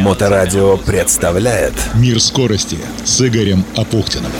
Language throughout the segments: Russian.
Моторадио представляет Мир скорости с Игорем Апухтиным.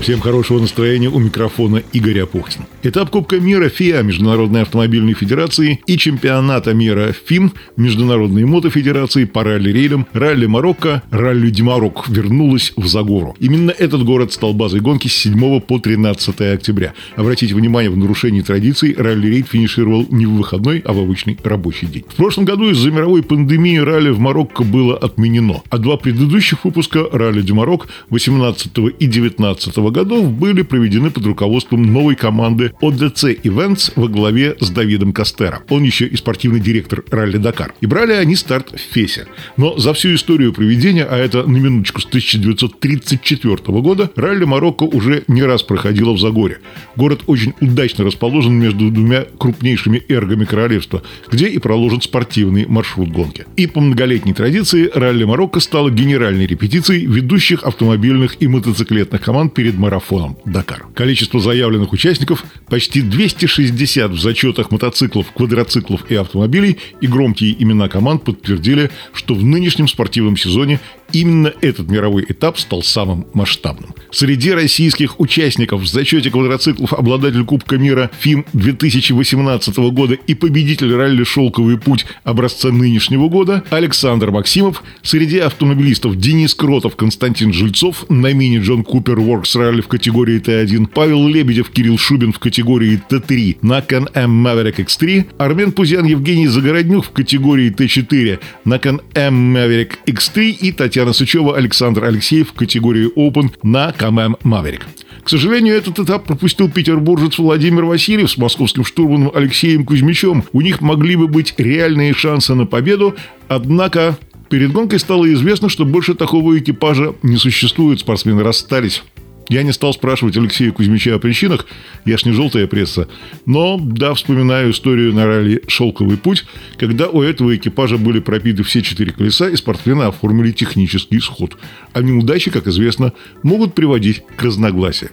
Всем хорошего настроения у микрофона Игорь Апухтин. Этап Кубка мира ФИА Международной автомобильной федерации и чемпионата мира ФИМ Международной мотофедерации по ралли-рейлям ралли Марокко, ралли Димарок вернулась в Загору. Именно этот город стал базой гонки с 7 по 13 октября. Обратите внимание, в нарушении традиций ралли-рейд финишировал не в выходной, а в обычный рабочий день. В прошлом году из-за мировой пандемии ралли в Марокко было отменено, а два предыдущих выпуска ралли Димарок 18 и 19 годов были проведены под руководством новой команды ОДЦ Events во главе с Давидом Кастеро. Он еще и спортивный директор ралли Дакар. И брали они старт в Фесе. Но за всю историю проведения, а это на минуточку с 1934 года, ралли Марокко уже не раз проходило в Загоре. Город очень удачно расположен между двумя крупнейшими эргами королевства, где и проложен спортивный маршрут гонки. И по многолетней традиции ралли Марокко стало генеральной репетицией ведущих автомобильных и мотоциклетных команд перед марафоном Дакар. Количество заявленных участников почти 260 в зачетах мотоциклов, квадроциклов и автомобилей, и громкие имена команд подтвердили, что в нынешнем спортивном сезоне именно этот мировой этап стал самым масштабным. Среди российских участников в зачете квадроциклов обладатель Кубка мира ФИМ 2018 года и победитель ралли «Шелковый путь» образца нынешнего года Александр Максимов, среди автомобилистов Денис Кротов, Константин Жильцов, на мини Джон Купер Воркс ралли в категории Т1, Павел Лебедев, Кирилл Шубин в категории Т3, на Can M Maverick X3, Армен Пузян, Евгений Загороднюк в категории Т4, на Can M Maverick X3 и Татьяна Сычева, Александр Алексеев в категории Open на КММ Maverick. К сожалению, этот этап пропустил петербуржец Владимир Васильев с московским штурманом Алексеем Кузьмичем. У них могли бы быть реальные шансы на победу, однако перед гонкой стало известно, что больше такого экипажа не существует, спортсмены расстались. Я не стал спрашивать Алексея Кузьмича о причинах, я ж не желтая пресса. Но, да, вспоминаю историю на ралли «Шелковый путь», когда у этого экипажа были пропиты все четыре колеса, и спортсмены оформили технический исход. А неудачи, как известно, могут приводить к разногласиям.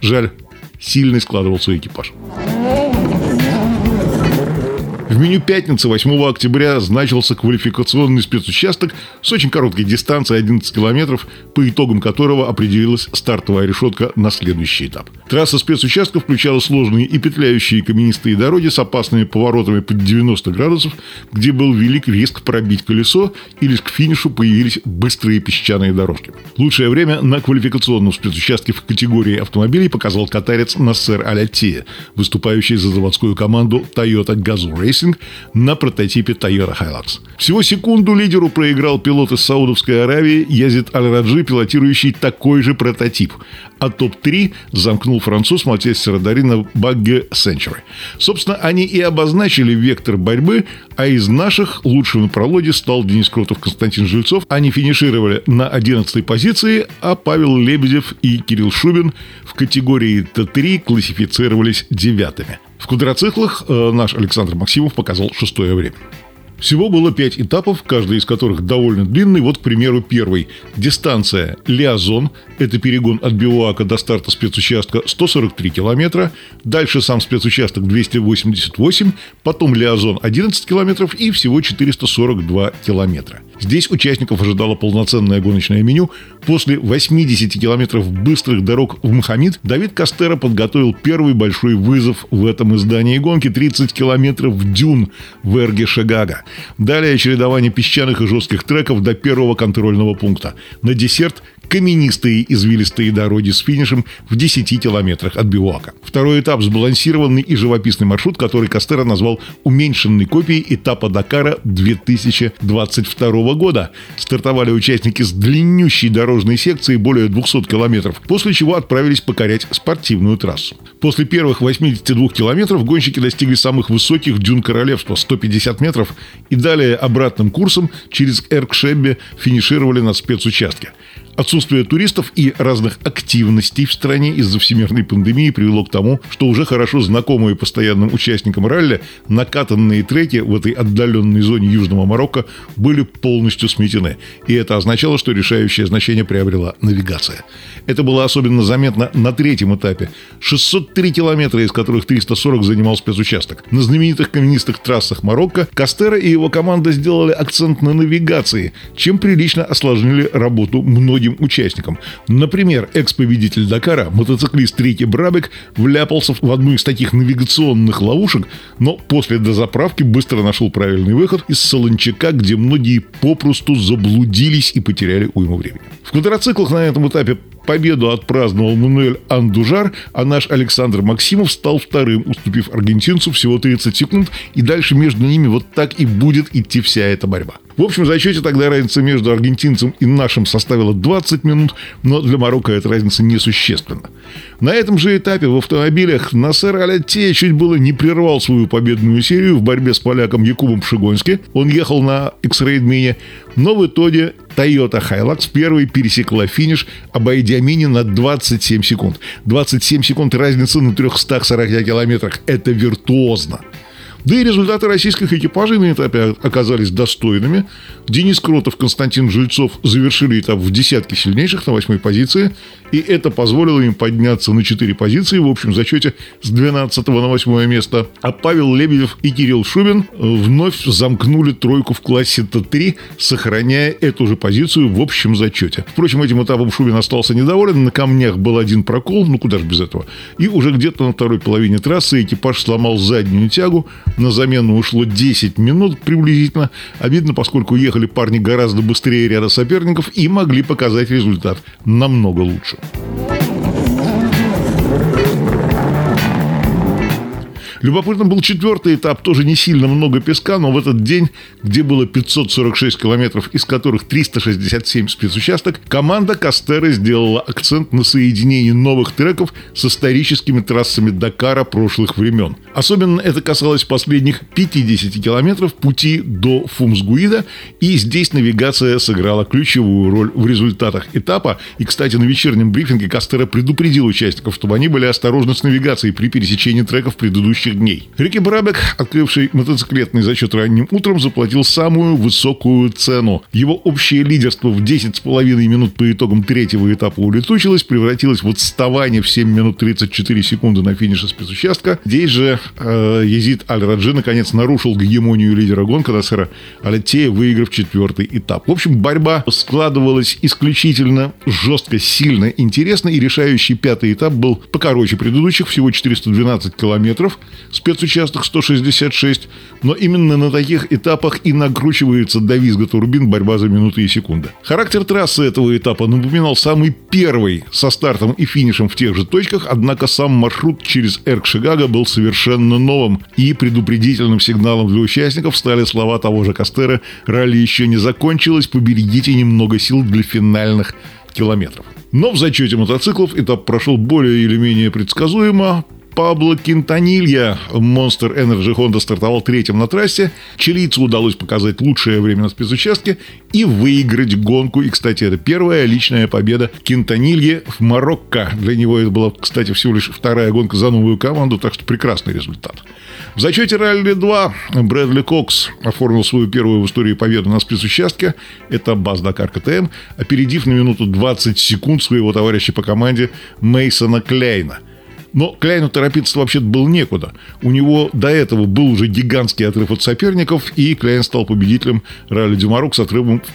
Жаль, сильный складывался экипаж. В меню пятницы 8 октября значился квалификационный спецучасток с очень короткой дистанцией 11 километров, по итогам которого определилась стартовая решетка на следующий этап. Трасса спецучастка включала сложные и петляющие каменистые дороги с опасными поворотами под 90 градусов, где был велик риск пробить колесо, и лишь к финишу появились быстрые песчаные дорожки. Лучшее время на квалификационном спецучастке в категории автомобилей показал катарец Нассер Аль-Аттия, выступающий за заводскую команду Toyota Gazoo Racing на прототипе Toyota Hilux. Всего секунду лидеру проиграл пилот из Саудовской Аравии Язид Аль-Раджи, пилотирующий такой же прототип. А топ-3 замкнул француз Матье Серадори на багги Century. Собственно, они и обозначили вектор борьбы, а из наших лучшим на прологе стал Денис Кротов, Константин Жильцов. Они финишировали на 11 позиции, а Павел Лебедев и Кирилл Шубин в категории Т3 классифицировались девятыми. В квадроциклах э, наш Александр Максимов показал шестое время. Всего было пять этапов, каждый из которых довольно длинный. Вот, к примеру, первый. Дистанция Лиазон. Это перегон от Биоака до старта спецучастка 143 километра. Дальше сам спецучасток 288. Потом Лиазон 11 километров и всего 442 километра. Здесь участников ожидало полноценное гоночное меню. После 80 километров быстрых дорог в Махамид Давид Кастера подготовил первый большой вызов в этом издании гонки 30 километров в дюн в Эрге Шагага. Далее чередование песчаных и жестких треков до первого контрольного пункта. На десерт каменистые извилистые дороги с финишем в 10 километрах от Биоака. Второй этап – сбалансированный и живописный маршрут, который Кастера назвал уменьшенной копией этапа Дакара 2022 года. Стартовали участники с длиннющей дорожной секцией более 200 километров, после чего отправились покорять спортивную трассу. После первых 82 километров гонщики достигли самых высоких дюн королевства – 150 метров, и далее обратным курсом через Эркшеббе финишировали на спецучастке. Отсутствие Отсутствие туристов и разных активностей в стране из-за всемирной пандемии привело к тому, что уже хорошо знакомые постоянным участникам ралли накатанные треки в этой отдаленной зоне Южного Марокко были полностью сметены. И это означало, что решающее значение приобрела навигация. Это было особенно заметно на третьем этапе. 603 километра, из которых 340 занимал спецучасток. На знаменитых каменистых трассах Марокко Кастера и его команда сделали акцент на навигации, чем прилично осложнили работу многим участникам. Например, экс-победитель Дакара, мотоциклист Рики Брабек, вляпался в одну из таких навигационных ловушек, но после дозаправки быстро нашел правильный выход из Солончака, где многие попросту заблудились и потеряли уйму времени. В квадроциклах на этом этапе Победу отпраздновал Мануэль Андужар, а наш Александр Максимов стал вторым, уступив аргентинцу всего 30 секунд, и дальше между ними вот так и будет идти вся эта борьба. В общем зачете тогда разница между аргентинцем и нашим составила 20 минут, но для Марокко эта разница несущественна. На этом же этапе в автомобилях Насер Аляте чуть было не прервал свою победную серию в борьбе с поляком Якубом Пшигонски. Он ехал на X-Raid Mini, но в итоге Toyota Hilux первой пересекла финиш, обойдя Мини на 27 секунд. 27 секунд разницы на 340 километрах. Это виртуозно. Да и результаты российских экипажей на этапе оказались достойными. Денис Кротов, Константин Жильцов завершили этап в десятке сильнейших на восьмой позиции, и это позволило им подняться на четыре позиции в общем зачете с 12 на 8 место. А Павел Лебедев и Кирилл Шубин вновь замкнули тройку в классе Т3, сохраняя эту же позицию в общем зачете. Впрочем, этим этапом Шубин остался недоволен, на камнях был один прокол, ну куда же без этого. И уже где-то на второй половине трассы экипаж сломал заднюю тягу, на замену ушло 10 минут приблизительно. Обидно, поскольку ехали парни гораздо быстрее ряда соперников и могли показать результат намного лучше. Любопытно был четвертый этап, тоже не сильно много песка, но в этот день, где было 546 километров, из которых 367 спецучасток, команда Кастеры сделала акцент на соединении новых треков с историческими трассами Дакара прошлых времен. Особенно это касалось последних 50 километров пути до Фумсгуида, и здесь навигация сыграла ключевую роль в результатах этапа. И, кстати, на вечернем брифинге Кастера предупредил участников, чтобы они были осторожны с навигацией при пересечении треков предыдущих нескольких дней. Рики Брабек, открывший мотоциклетный зачет ранним утром, заплатил самую высокую цену. Его общее лидерство в 10,5 минут по итогам третьего этапа улетучилось, превратилось в отставание в 7 минут 34 секунды на финише спецучастка. Здесь же э, Езид Аль-Раджи наконец нарушил гегемонию лидера гонка Насера Алятея, выиграв четвертый этап. В общем, борьба складывалась исключительно жестко, сильно, интересно, и решающий пятый этап был покороче предыдущих, всего 412 километров спецучасток 166, но именно на таких этапах и накручивается до визга турбин борьба за минуты и секунды. Характер трассы этого этапа напоминал самый первый со стартом и финишем в тех же точках, однако сам маршрут через Эрк-Шигага был совершенно новым, и предупредительным сигналом для участников стали слова того же Кастера «Ралли еще не закончилось, поберегите немного сил для финальных километров». Но в зачете мотоциклов этап прошел более или менее предсказуемо. Пабло Кинтанилья, Monster Energy Honda стартовал третьим на трассе. Чилийцу удалось показать лучшее время на спецучастке и выиграть гонку. И, кстати, это первая личная победа Кинтанилье в Марокко. Для него это была, кстати, всего лишь вторая гонка за новую команду, так что прекрасный результат. В зачете ралли-2 Брэдли Кокс оформил свою первую в истории победу на спецучастке. Это Баз Дакар КТМ, опередив на минуту 20 секунд своего товарища по команде Мейсона Кляйна – но Кляйну торопиться вообще-то было некуда. У него до этого был уже гигантский отрыв от соперников, и Кляйн стал победителем ралли Дюмарок с отрывом в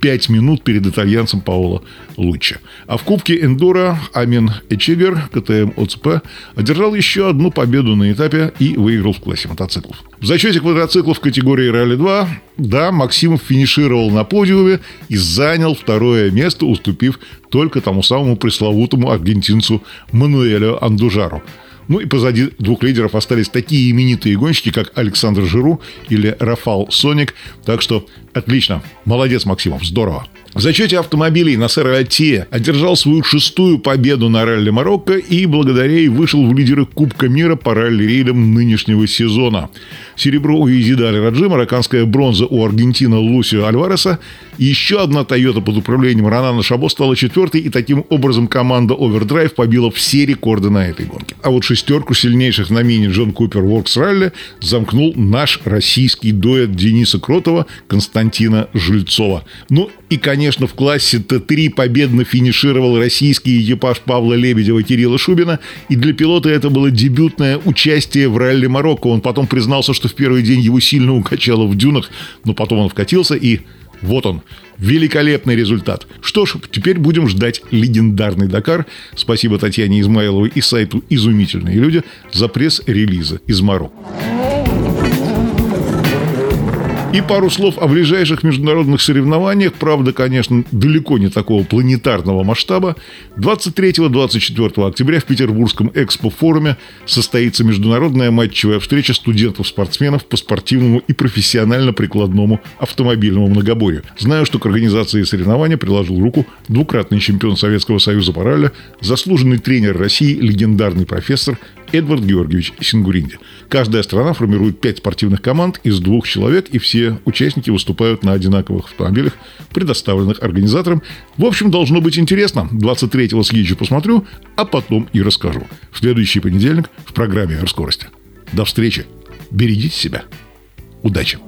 55 минут перед итальянцем Паоло Луччи. А в Кубке Эндура Амин Эчигер, КТМ ОЦП, одержал еще одну победу на этапе и выиграл в классе мотоциклов. В зачете квадроциклов категории ралли-2, да, Максимов финишировал на подиуме и занял второе место, уступив только тому самому пресловутому аргентинцу Мануэлю Андужару. Ну и позади двух лидеров остались такие именитые гонщики, как Александр Жиру или Рафал Соник. Так что отлично. Молодец, Максимов. Здорово. В зачете автомобилей Насер Ате одержал свою шестую победу на ралли Марокко и благодаря ей вышел в лидеры Кубка мира по ралли-рейдам нынешнего сезона. Серебро у Изида Аль-Раджи, марокканская бронза у Аргентина Лусио Альвареса еще одна Тойота под управлением Ронана Шабо стала четвертой, и таким образом команда Overdrive побила все рекорды на этой гонке. А вот шестерку сильнейших на мини Джон Купер Works Ралли замкнул наш российский дуэт Дениса Кротова, Константина Жильцова. Ну и, конечно, в классе Т3 победно финишировал российский экипаж Павла Лебедева Кирилла Шубина. И для пилота это было дебютное участие в ралли Марокко. Он потом признался, что в первый день его сильно укачало в дюнах, но потом он вкатился и вот он, великолепный результат. Что ж, теперь будем ждать легендарный Дакар. Спасибо Татьяне Измайловой и сайту «Изумительные люди» за пресс-релизы из Марокко. И пару слов о ближайших международных соревнованиях, правда, конечно, далеко не такого планетарного масштаба. 23-24 октября в Петербургском экспо-форуме состоится международная матчевая встреча студентов-спортсменов по спортивному и профессионально-прикладному автомобильному многоборью. Знаю, что к организации соревнования приложил руку двукратный чемпион Советского Союза по ралли, заслуженный тренер России, легендарный профессор Эдвард Георгиевич Сингуринди. Каждая страна формирует пять спортивных команд из двух человек, и все участники выступают на одинаковых автомобилях, предоставленных организатором. В общем, должно быть интересно. 23-го съезжу посмотрю, а потом и расскажу. В следующий понедельник в программе «Скорости». До встречи. Берегите себя. Удачи.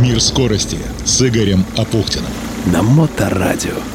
Мир скорости с Игорем Апухтиным. На Моторадио.